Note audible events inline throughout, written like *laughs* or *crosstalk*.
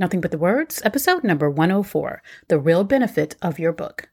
Nothing But the Words, episode number 104 The Real Benefit of Your Book.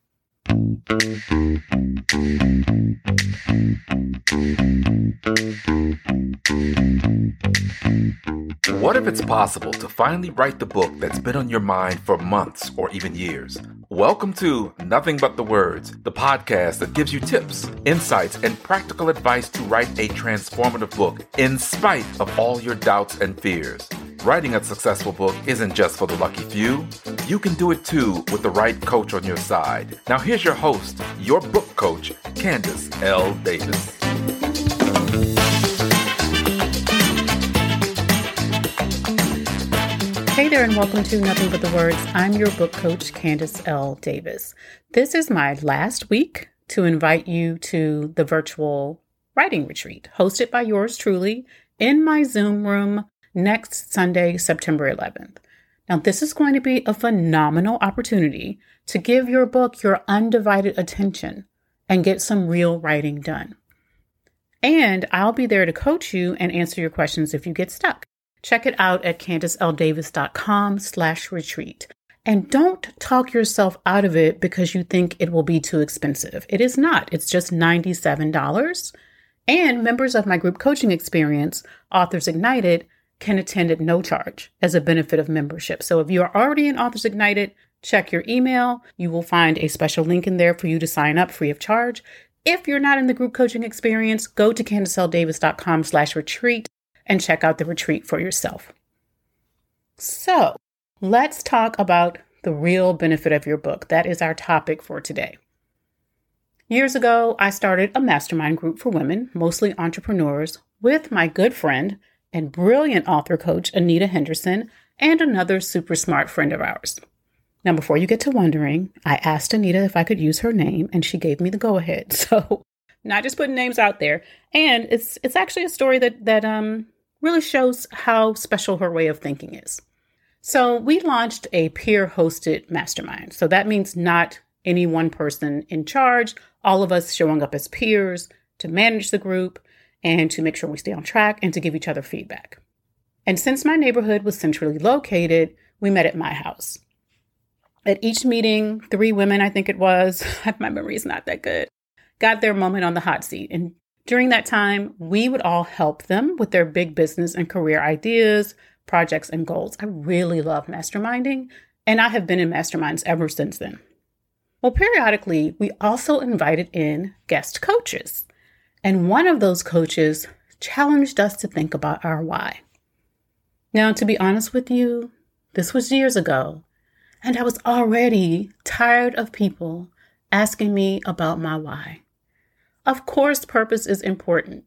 What if it's possible to finally write the book that's been on your mind for months or even years? Welcome to Nothing But the Words, the podcast that gives you tips, insights, and practical advice to write a transformative book in spite of all your doubts and fears. Writing a successful book isn't just for the lucky few. You can do it too with the right coach on your side. Now, here's your host, your book coach, Candace L. Davis. Hey there, and welcome to Nothing But the Words. I'm your book coach, Candace L. Davis. This is my last week to invite you to the virtual writing retreat hosted by yours truly in my Zoom room next Sunday, September 11th. Now, this is going to be a phenomenal opportunity to give your book your undivided attention and get some real writing done. And I'll be there to coach you and answer your questions if you get stuck. Check it out at CandaceLDavis.com slash retreat. And don't talk yourself out of it because you think it will be too expensive. It is not. It's just $97. And members of my group coaching experience, Authors Ignited, can attend at no charge as a benefit of membership. So if you are already in Authors Ignited, check your email. You will find a special link in there for you to sign up free of charge. If you're not in the group coaching experience, go to CandaceLDavis.com slash retreat and check out the retreat for yourself. So let's talk about the real benefit of your book. That is our topic for today. Years ago, I started a mastermind group for women, mostly entrepreneurs, with my good friend, and brilliant author coach, Anita Henderson, and another super smart friend of ours. Now, before you get to wondering, I asked Anita if I could use her name, and she gave me the go ahead. *laughs* So, not just putting names out there. And it's it's actually a story that that um really shows how special her way of thinking is. So, we launched a peer hosted mastermind. So that means not any one person in charge, all of us showing up as peers to manage the group and to make sure we stay on track and to give each other feedback. And since my neighborhood was centrally located, we met at my house. At each meeting, three women, I think it was, *laughs* my memory is not that good, got their moment on the hot seat. And during that time, we would all help them with their big business and career ideas, projects, and goals. I really love masterminding, and I have been in masterminds ever since then. Well, periodically, we also invited in guest coaches. And one of those coaches challenged us to think about our why. Now, to be honest with you, this was years ago, and I was already tired of people asking me about my why. Of course, purpose is important,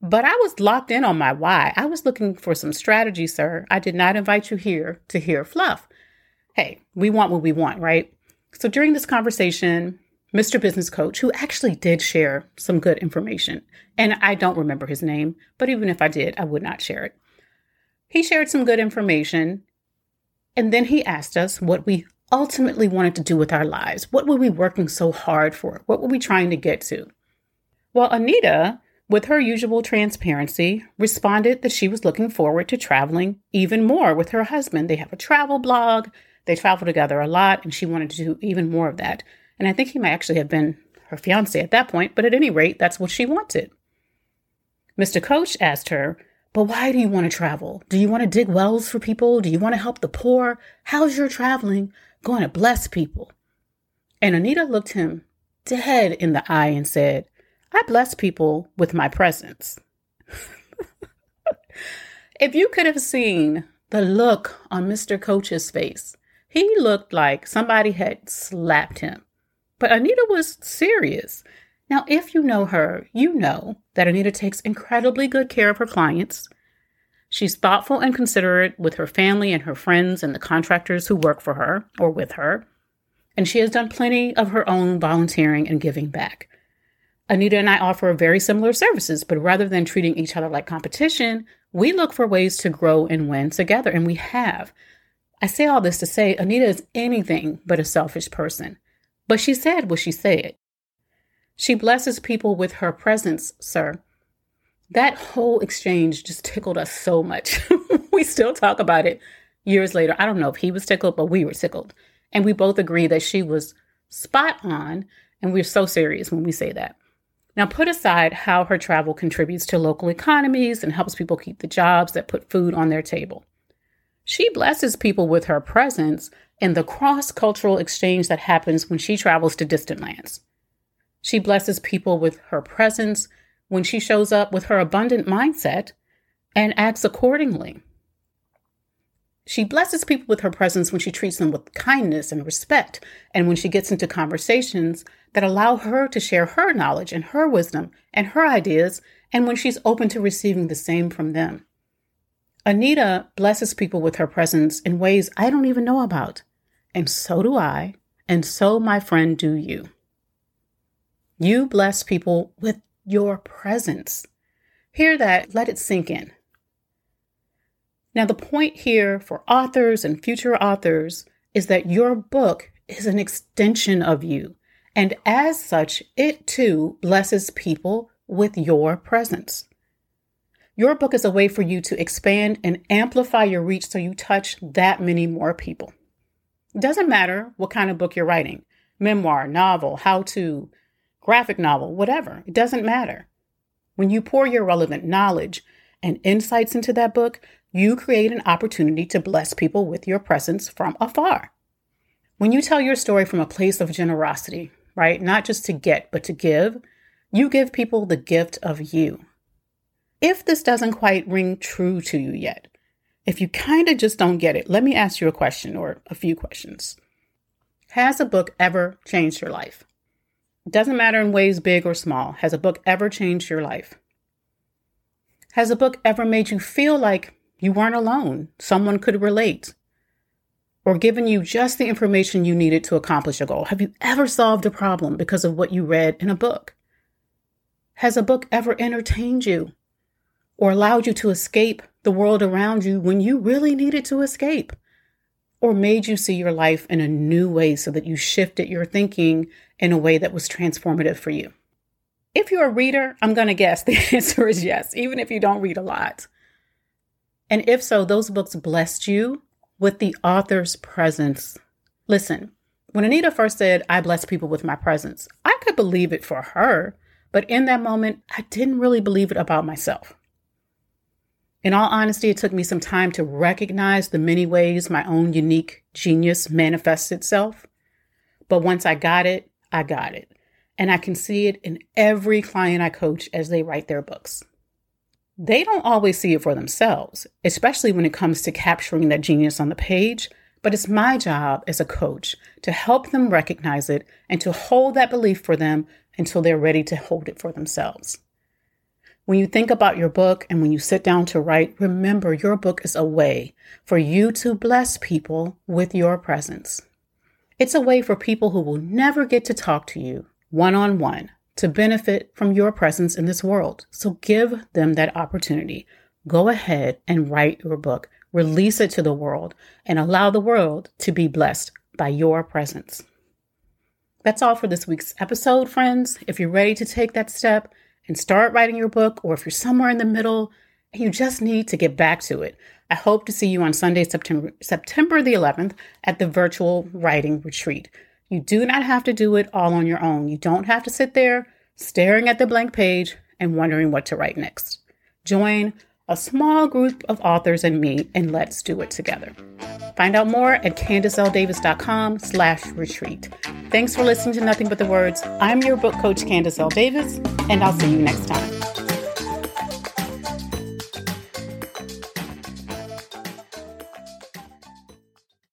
but I was locked in on my why. I was looking for some strategy, sir. I did not invite you here to hear fluff. Hey, we want what we want, right? So during this conversation, Mr. Business Coach, who actually did share some good information. And I don't remember his name, but even if I did, I would not share it. He shared some good information. And then he asked us what we ultimately wanted to do with our lives. What were we working so hard for? What were we trying to get to? Well, Anita, with her usual transparency, responded that she was looking forward to traveling even more with her husband. They have a travel blog, they travel together a lot, and she wanted to do even more of that. And I think he might actually have been her fiance at that point, but at any rate, that's what she wanted. Mr. Coach asked her, But why do you want to travel? Do you want to dig wells for people? Do you want to help the poor? How's your traveling going to bless people? And Anita looked him dead in the eye and said, I bless people with my presence. *laughs* if you could have seen the look on Mr. Coach's face, he looked like somebody had slapped him. But Anita was serious. Now, if you know her, you know that Anita takes incredibly good care of her clients. She's thoughtful and considerate with her family and her friends and the contractors who work for her or with her. And she has done plenty of her own volunteering and giving back. Anita and I offer very similar services, but rather than treating each other like competition, we look for ways to grow and win together, and we have. I say all this to say Anita is anything but a selfish person. But she said what she said. She blesses people with her presence, sir. That whole exchange just tickled us so much. *laughs* we still talk about it years later, I don't know if he was tickled, but we were tickled. And we both agree that she was spot on. And we're so serious when we say that. Now, put aside how her travel contributes to local economies and helps people keep the jobs that put food on their table. She blesses people with her presence and the cross cultural exchange that happens when she travels to distant lands. She blesses people with her presence when she shows up with her abundant mindset and acts accordingly. She blesses people with her presence when she treats them with kindness and respect, and when she gets into conversations that allow her to share her knowledge and her wisdom and her ideas, and when she's open to receiving the same from them. Anita blesses people with her presence in ways I don't even know about, and so do I, and so, my friend, do you. You bless people with your presence. Hear that, let it sink in. Now, the point here for authors and future authors is that your book is an extension of you. And as such, it too blesses people with your presence. Your book is a way for you to expand and amplify your reach so you touch that many more people. It doesn't matter what kind of book you're writing memoir, novel, how to, graphic novel, whatever. It doesn't matter. When you pour your relevant knowledge and insights into that book, you create an opportunity to bless people with your presence from afar. When you tell your story from a place of generosity, right, not just to get, but to give, you give people the gift of you. If this doesn't quite ring true to you yet, if you kind of just don't get it, let me ask you a question or a few questions. Has a book ever changed your life? Doesn't matter in ways big or small. Has a book ever changed your life? Has a book ever made you feel like you weren't alone. Someone could relate or given you just the information you needed to accomplish a goal. Have you ever solved a problem because of what you read in a book? Has a book ever entertained you or allowed you to escape the world around you when you really needed to escape? Or made you see your life in a new way so that you shifted your thinking in a way that was transformative for you? If you're a reader, I'm going to guess *laughs* the answer is yes, even if you don't read a lot. And if so, those books blessed you with the author's presence. Listen, when Anita first said, I bless people with my presence, I could believe it for her, but in that moment, I didn't really believe it about myself. In all honesty, it took me some time to recognize the many ways my own unique genius manifests itself. But once I got it, I got it. And I can see it in every client I coach as they write their books they don't always see it for themselves, especially when it comes to capturing that genius on the page. But it's my job as a coach to help them recognize it and to hold that belief for them until they're ready to hold it for themselves. When you think about your book and when you sit down to write, remember your book is a way for you to bless people with your presence. It's a way for people who will never get to talk to you one on one to benefit from your presence in this world. So give them that opportunity. Go ahead and write your book, release it to the world, and allow the world to be blessed by your presence. That's all for this week's episode, friends. If you're ready to take that step and start writing your book, or if you're somewhere in the middle and you just need to get back to it, I hope to see you on Sunday, September, September the 11th at the virtual writing retreat. You do not have to do it all on your own. You don't have to sit there staring at the blank page and wondering what to write next. Join a small group of authors and me, and let's do it together. Find out more at CandiceLDavis.com slash retreat. Thanks for listening to Nothing But the Words. I'm your book coach, Candace L. Davis, and I'll see you next time.